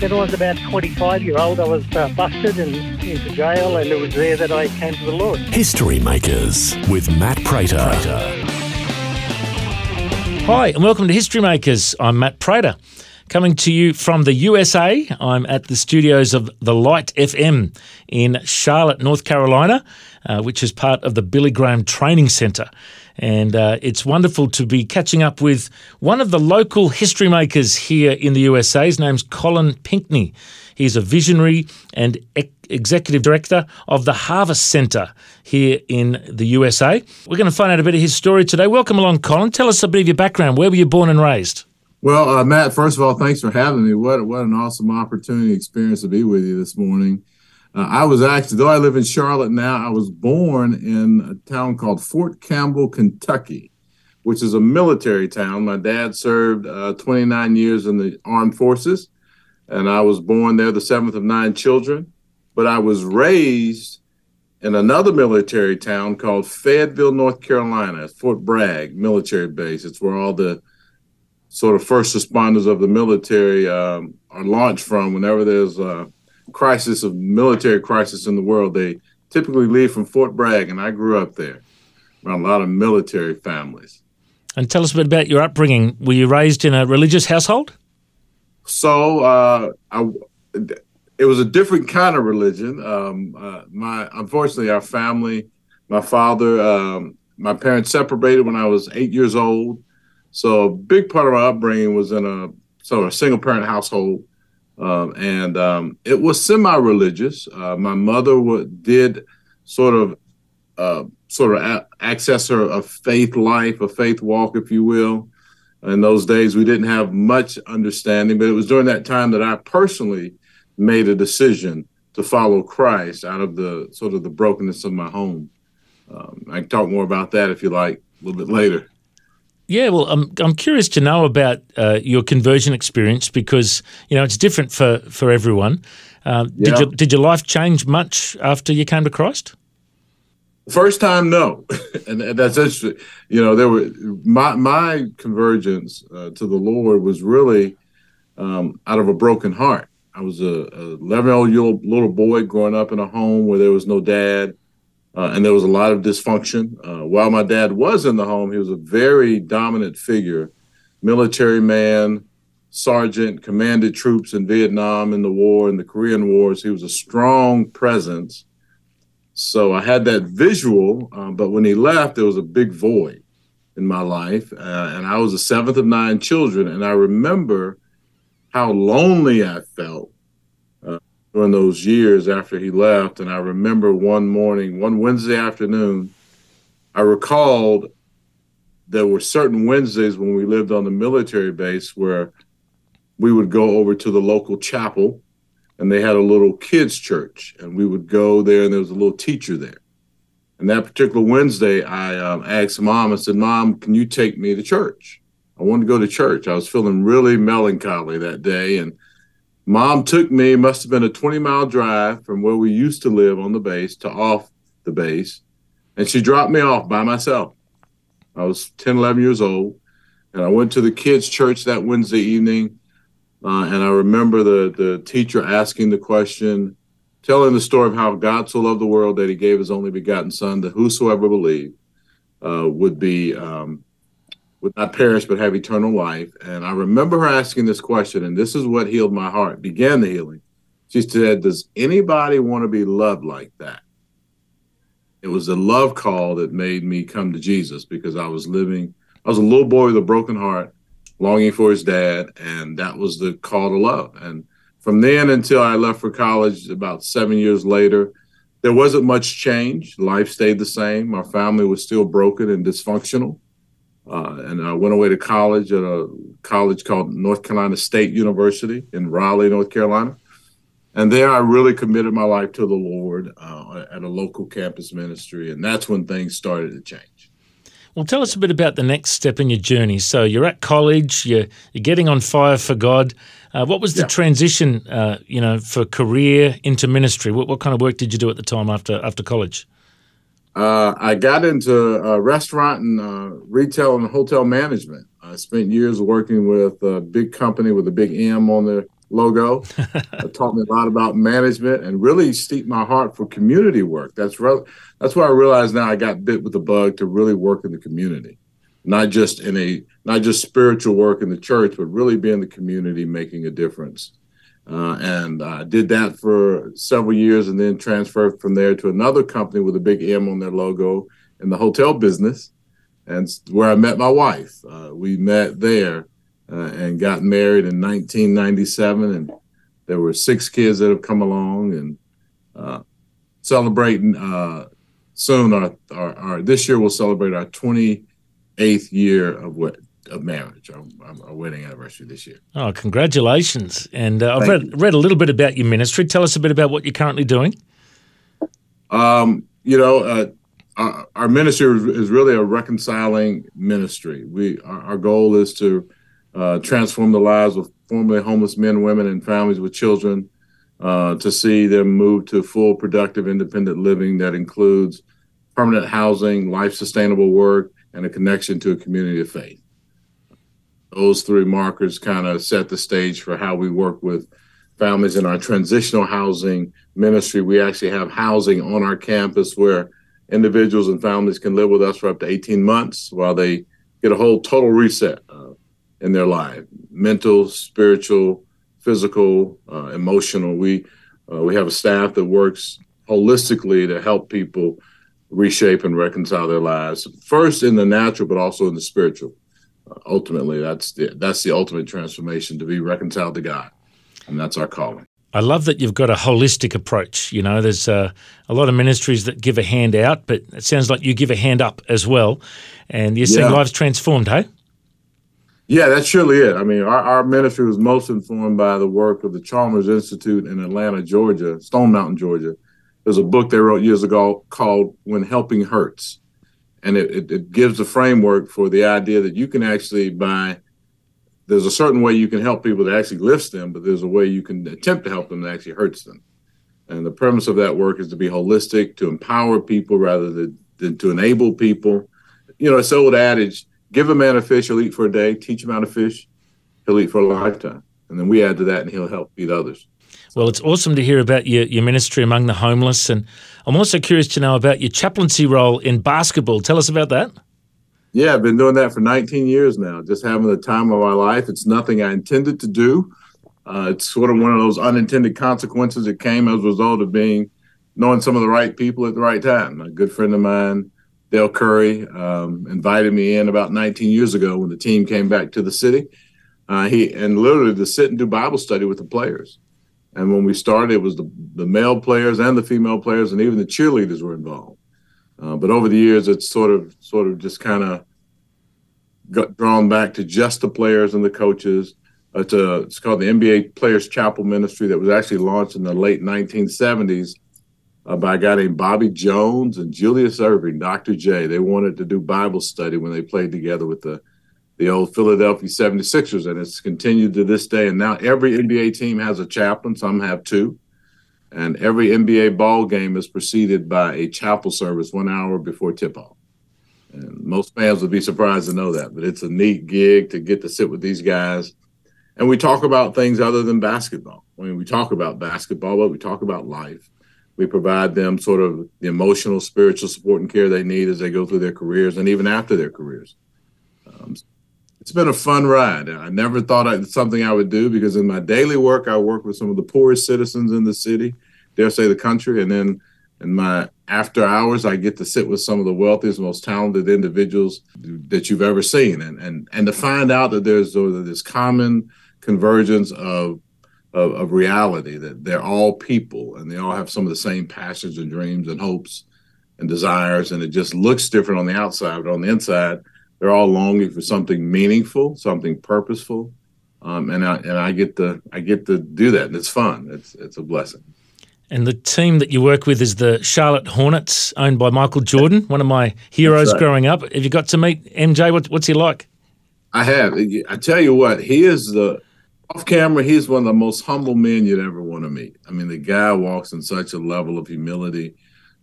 When I was about 25 year old, I was uh, busted and into jail, and it was there that I came to the Lord. History Makers with Matt Prater. Hi, and welcome to History Makers. I'm Matt Prater. Coming to you from the USA, I'm at the studios of The Light FM in Charlotte, North Carolina, uh, which is part of the Billy Graham Training Centre. And uh, it's wonderful to be catching up with one of the local history makers here in the USA. His name's Colin Pinkney. He's a visionary and ec- executive director of the Harvest Centre here in the USA. We're going to find out a bit of his story today. Welcome along, Colin. Tell us a bit of your background. Where were you born and raised? Well, uh, Matt, first of all, thanks for having me. What what an awesome opportunity experience to be with you this morning. Uh, I was actually, though I live in Charlotte now, I was born in a town called Fort Campbell, Kentucky, which is a military town. My dad served uh, 29 years in the armed forces, and I was born there, the seventh of nine children. But I was raised in another military town called Fayetteville, North Carolina, Fort Bragg military base. It's where all the sort of first responders of the military um, are launched from whenever there's a crisis of military crisis in the world. They typically leave from Fort Bragg, and I grew up there around a lot of military families. And tell us a bit about your upbringing. Were you raised in a religious household? So uh, I, it was a different kind of religion. Um, uh, my unfortunately, our family, my father, um, my parents separated when I was eight years old. So a big part of my upbringing was in a sort of a single parent household, um, and um, it was semi-religious. Uh, my mother w- did sort of uh, sort of a- access her a faith life, a faith walk, if you will. In those days, we didn't have much understanding, but it was during that time that I personally made a decision to follow Christ out of the sort of the brokenness of my home. Um, I can talk more about that if you like a little bit later. Yeah, well, I'm I'm curious to know about uh, your conversion experience because you know it's different for for everyone. Uh, Yeah. Did your did your life change much after you came to Christ? First time, no, and, and that's interesting. You know, there were my my convergence uh, to the Lord was really um, out of a broken heart. I was a, a 11 year old little boy growing up in a home where there was no dad, uh, and there was a lot of dysfunction. Uh, while my dad was in the home, he was a very dominant figure, military man, sergeant, commanded troops in Vietnam in the war and the Korean Wars. He was a strong presence. So I had that visual, uh, but when he left, there was a big void in my life. Uh, and I was the seventh of nine children. And I remember how lonely I felt during those years after he left. And I remember one morning, one Wednesday afternoon, I recalled there were certain Wednesdays when we lived on the military base where we would go over to the local chapel and they had a little kids church and we would go there and there was a little teacher there and that particular wednesday i um, asked mom i said mom can you take me to church i wanted to go to church i was feeling really melancholy that day and mom took me must have been a 20 mile drive from where we used to live on the base to off the base. And she dropped me off by myself. I was 10 11 years old. And i went to the kids church that wednesday evening. Uh, and I remember the the teacher asking the question, telling the story of how God so loved the world that He gave His only begotten Son, that whosoever believed uh, would be um, would not perish but have eternal life. And I remember her asking this question, and this is what healed my heart, began the healing. She said, "Does anybody want to be loved like that?" It was the love call that made me come to Jesus because I was living. I was a little boy with a broken heart longing for his dad, and that was the call to love. And from then until I left for college, about seven years later, there wasn't much change. Life stayed the same. Our family was still broken and dysfunctional. Uh, and I went away to college at a college called North Carolina State University in Raleigh, North Carolina. And there I really committed my life to the Lord uh, at a local campus ministry. And that's when things started to change. Well, tell us a bit about the next step in your journey. So you're at college, you're, you're getting on fire for God. Uh, what was the Yeah. transition, uh, you know, for career into ministry? What, what kind of work did you do at the time after after college? Uh, I got into uh, restaurant and uh, retail and hotel management. I spent years working with a big company with a big M on their logo. it taught me a lot about management and really steeped my heart for community work. That's re- that's why I realized now I got bit with the bug to really work in the community, not just in a not just spiritual work in the church, but really be in the community making a difference. Uh, and I did that for several years and then transferred from there to another company with a big M on their logo in the hotel business. And where I met my wife. Uh, we met there uh, and got married in 1997. And there were six kids that have come along and uh, celebrating uh, soon. Our, our, our This year we'll celebrate our 28th year of, wed- of marriage, our, our wedding anniversary this year. Oh, congratulations! And uh, I've read read a little bit about your ministry. Tell us a bit about what you're currently doing. Um, you know, uh, our, our ministry is, is really a reconciling ministry. We our, our goal is to uh, transform the lives of formerly homeless men, women, and families with children. Uh, to see them move to full, productive, independent living that includes permanent housing, life sustainable work, and a connection to a community of faith. Those three markers kind of set the stage for how we work with families in our transitional housing ministry. We actually have housing on our campus where individuals and families can live with us for up to 18 months while they get a whole total reset uh, in their life mental, spiritual, physical, uh, emotional. We, uh, we have a staff that works holistically to help people reshape and reconcile their lives, first in the natural, but also in the spiritual. Ultimately, that's the, that's the ultimate transformation to be reconciled to God. And that's our calling. I love that you've got a holistic approach. You know, there's uh, a lot of ministries that give a hand out, but it sounds like you give a hand up as well. And you're seeing Yeah. lives transformed, hey? Yeah, that's surely it. I mean, our, our ministry was most informed by the work of the Chalmers Institute in Atlanta, Georgia, Stone Mountain, Georgia. There's a book they wrote years ago called When Helping Hurts. And it, it, gives a framework for the idea that you can actually, by there's a certain way you can help people that actually lifts them, but there's a way you can attempt to help them that actually hurts them. And the premise of that work is to be holistic, to empower people rather than, than to enable people. You know, it's the old adage give a man a fish, he'll eat for a day. Teach him how to fish, he'll eat for a lifetime. And then we add to that, and he'll help feed others. Well, it's awesome to hear about your, your ministry among the homeless. And I'm also curious to know about your chaplaincy role in basketball. Tell us about that. Yeah, I've been doing that for 19 years now, just having the time of my life. It's nothing I intended to do. Uh, it's sort of one of those unintended consequences that came as a result of being knowing some of the right people at the right time. A good friend of mine, Dell Curry, um, invited me in about 19 years ago when the team came back to the city. Uh, he and literally to sit and do Bible study with the players. And when we started, it was the, the male players and the female players, and even the cheerleaders were involved. Uh, but over the years, it's sort of sort of just kind of got drawn back to just the players and the coaches. It's, a, it's called the NBA Players Chapel Ministry that was actually launched in the late 1970s uh, by a guy named Bobby Jones and Julius Erving, Dr. J. They wanted to do Bible study when they played together with the the old Philadelphia 76ers, and it's continued to this day. And now every NBA team has a chaplain, some have two. And every NBA ball game is preceded by a chapel service one hour before tip off. And most fans would be surprised to know that, but it's a neat gig to get to sit with these guys. And we talk about things other than basketball. I mean, we talk about basketball, but we talk about life. We provide them sort of the emotional, spiritual support and care they need as they go through their careers and even after their careers. Um, it's been a fun ride. I never thought something I would do because in my daily work, I work with some of the poorest citizens in the city, dare say the country. And then in my after hours, I get to sit with some of the wealthiest, most talented individuals that you've ever seen. And, and, and to find out that there's this common convergence of, of, of reality, that they're all people and they all have some of the same passions and dreams and hopes and desires. And it just looks different on the outside, but on the inside, they're all longing for something meaningful, something purposeful, um, and I and I get to I get to do that, and it's fun. It's it's a blessing. And the team that you work with is the Charlotte Hornets, owned by Michael Jordan, one of my heroes right. growing up. Have you got to meet MJ? What, what's he like? I have. I tell you what, he is the off camera. He's one of the most humble men you'd ever want to meet. I mean, the guy walks in such a level of humility.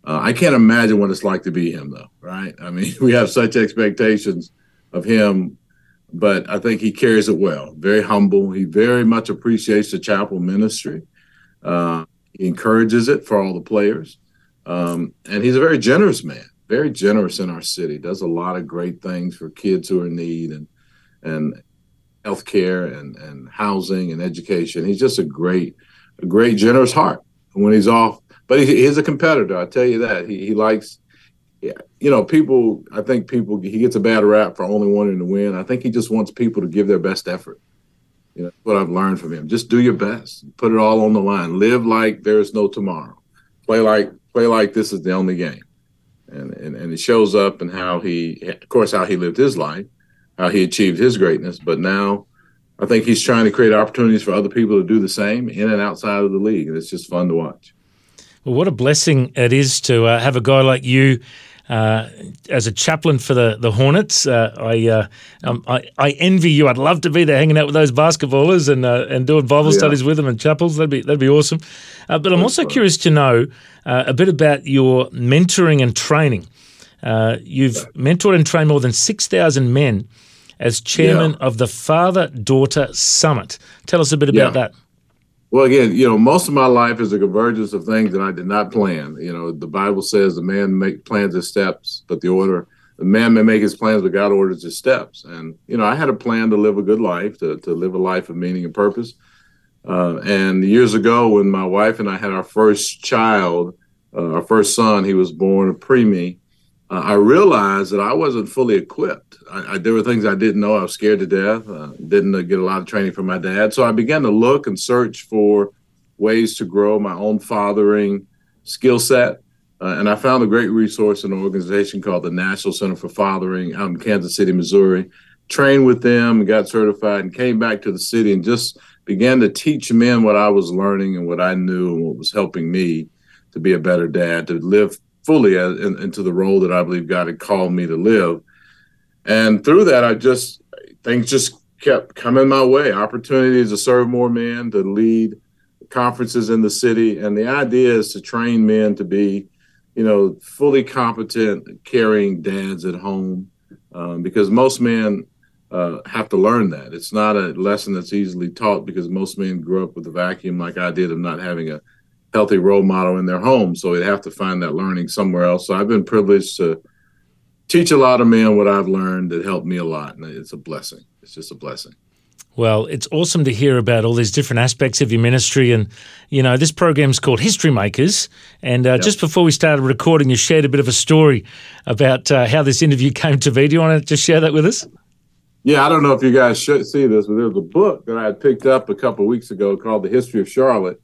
Uh, I can't imagine what it's like to be him, though. Right? I mean, we have such expectations of him, but I think he carries it well. Very humble. He very much appreciates the chapel ministry. Uh, he encourages it for all the players, um, and he's a very generous man. Very generous in our city. Does a lot of great things for kids who are in need and and healthcare and and housing and education. He's just a great, a great generous heart when he's off. But he, he's a competitor. I tell you that he, he likes. Yeah, you know, people. I think people. He gets a bad rap for only wanting to win. I think he just wants people to give their best effort. You know, what I've learned from him. Just do your best. Put it all on the line. Live like there is no tomorrow. Play like play like this is the only game. And and, and it shows up in how he, of course, how he lived his life how he achieved his greatness. But now I think he's trying to create opportunities for other people to do the same in and outside of the league. And it's just fun to watch. Well, what a blessing it is to uh, have a guy like you. Uh, as a chaplain for the the Hornets, uh, I, uh, um, I, I envy you. I'd love to be there, hanging out with those basketballers and uh, and doing Bible Yeah. studies with them and chapels. That'd be that'd be awesome. Uh, but I'm also curious to know uh, a bit about your mentoring and training. Uh, you've mentored and trained more than six thousand men as chairman Yeah. of the Father Daughter Summit. Tell us a bit about Yeah. that. Well, again, you know, most of my life is a convergence of things that I did not plan. You know, the Bible says the man make plans his steps, but the order the man may make his plans, but God orders his steps. And you know, I had a plan to live a good life, to to live a life of meaning and purpose. Uh, and years ago, when my wife and I had our first child, uh, our first son, he was born a preemie. Uh, I realized that I wasn't fully equipped. I, I, there were things I didn't know. I was scared to death. Uh, didn't uh, get a lot of training from my dad. So I began to look and search for ways to grow my own fathering skill set. Uh, and I found a great resource in an organization called the National Center for Fathering out in Kansas City, Missouri. Trained with them, got certified, and came back to the city and just began to teach men what I was learning and what I knew and what was helping me to be a better dad, to live fully as, in, into the role that I believe God had called me to live. And through that, I just things just kept coming my way. Opportunities to serve more men, to lead conferences in the city, and the idea is to train men to be, you know, fully competent, caring dads at home, um, because most men uh, have to learn that. It's not a lesson that's easily taught because most men grew up with a vacuum like I did of not having a healthy role model in their home. So they have to find that learning somewhere else. So I've been privileged to teach a lot of men what I've learned that helped me a lot. And it's a blessing. It's just a blessing. Well, it's awesome to hear about all these different aspects of your ministry. And, you know, this program's called History Makers. And uh, just before we started recording, you shared a bit of a story about uh, how this interview came to be. Do you want to just share that with us? Yeah, I don't know if you guys should see this, but there's a book that I had picked up a couple of weeks ago called The History of Charlotte.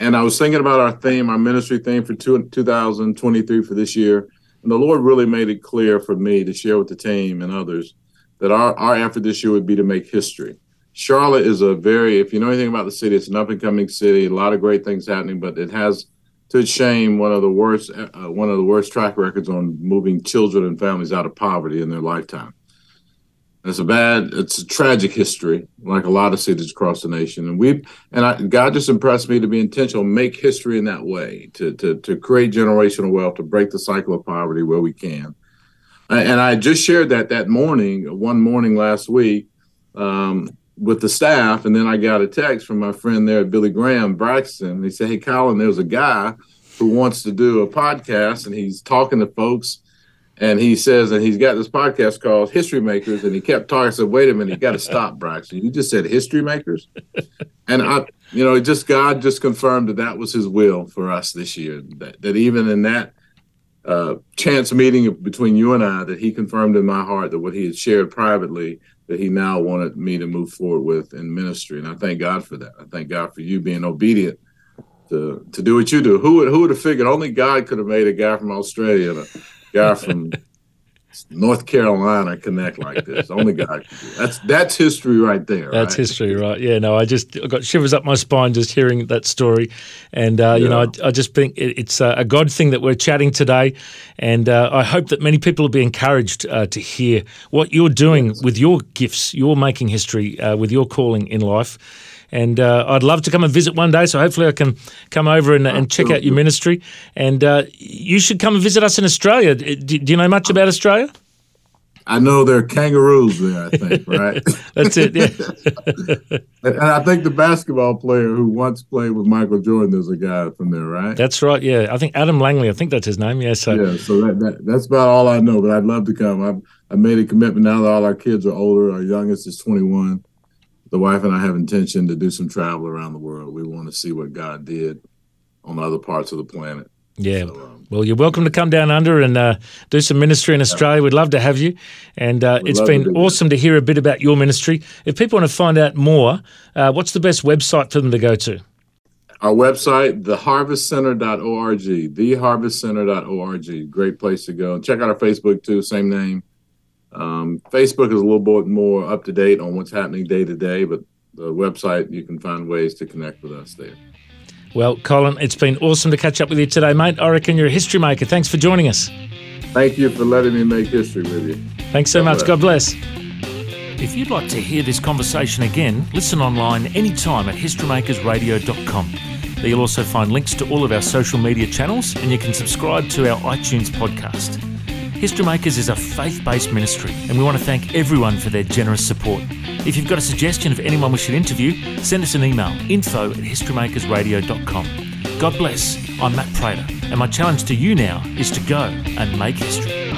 And I was thinking about our theme, our ministry theme for two, 2023 for this year. And the Lord really made it clear for me to share with the team and others that our, our effort this year would be to make history. Charlotte is a very, if you know anything about the city, it's an up and coming city, a lot of great things happening, but it has, to its shame, one of the worst, uh, one of the worst track records on moving children and families out of poverty in their lifetime. It's a bad, it's a tragic history, like a lot of cities across the nation. And we, and I, God just impressed me to be intentional, make history in that way, to to to create generational wealth, to break the cycle of poverty where we can. And I just shared that that morning, one morning last week, um, with the staff, and then I got a text from my friend there, Billy Graham Braxton. He said, "Hey, Colin, there's a guy who wants to do a podcast, and he's talking to folks." And he says, and he's got this podcast called History Makers. And he kept talking. Said, wait a minute, you got to stop, Braxton. You just said History Makers. And I, you know, just God just confirmed that that was his will for us this year. That, that even in that uh, chance meeting between you and I, that he confirmed in my heart that what he had shared privately, that he now wanted me to move forward with in ministry. And I thank God for that. I thank God for you being obedient to to do what you do. Who would who would have figured? Only God could have made a guy from Australia guy from North Carolina connect like this. Only God. That's that's history right there. That's right? history, right? Yeah, no, I just I got shivers up my spine just hearing that story, and uh, you know, I, I, just think it's a God thing that we're chatting today, and uh, I hope that many people will be encouraged uh, to hear what you're doing yes. with your gifts. You're making history uh, with your calling in life. And uh, I'd love to come and visit one day. So hopefully I can come over and, and check out your ministry. And uh, you should come and visit us in Australia. Do, do you know much about Australia? I know there are kangaroos there. I think right. That's it. Yeah. and I think the basketball player who once played with Michael Jordan is a guy from there, right? That's right. Yeah, I think Adam Langley. I think that's his name. Yeah. So yeah. So that, that that's about all I know. But I'd love to come. I've I made a commitment now that all our kids are older. Our youngest is 21 the wife and I have intention to do some travel around the world. We want to see what God did on other parts of the planet. Yeah. So, um, well, you're welcome to come down under and uh, do some ministry in Australia. We'd love to have you. And uh, it's been to awesome to hear a bit about your ministry. If people want to find out more, uh, what's the best website for them to go to? Our website, theharvestcenter.org, theharvestcenter.org. Great place to go. And check out our Facebook too, same name. Um, Facebook is a little bit more up to date on what's happening day to day, but the website, you can find ways to connect with us there. Well, Colin, it's been awesome to catch up with you today, mate. I reckon you're a history maker. Thanks for joining us. Thank you for letting me make history with you. Thanks so God much. Bless. God bless. If you'd like to hear this conversation again, listen online anytime at historymakersradio.com. There you'll also find links to all of our social media channels and you can subscribe to our iTunes podcast. History Makers is a faith based ministry, and we want to thank everyone for their generous support. If you've got a suggestion of anyone we should interview, send us an email info at historymakersradio.com. God bless. I'm Matt Prater, and my challenge to you now is to go and make history.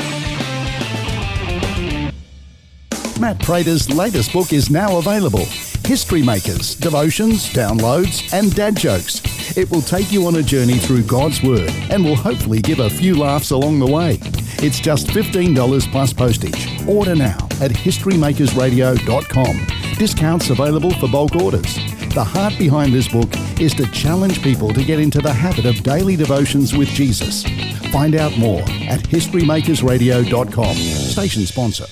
Matt Prater's latest book is now available History Makers, Devotions, Downloads, and Dad Jokes. It will take you on a journey through God's Word and will hopefully give a few laughs along the way. It's just $15 plus postage. Order now at historymakersradio.com. Discounts available for bulk orders. The heart behind this book is to challenge people to get into the habit of daily devotions with Jesus. Find out more at historymakersradio.com. Station sponsor.